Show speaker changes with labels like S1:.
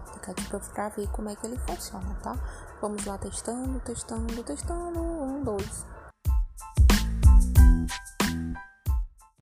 S1: aplicativo é para ver como é que ele funciona, tá? Vamos lá testando, testando, testando. Um, dois.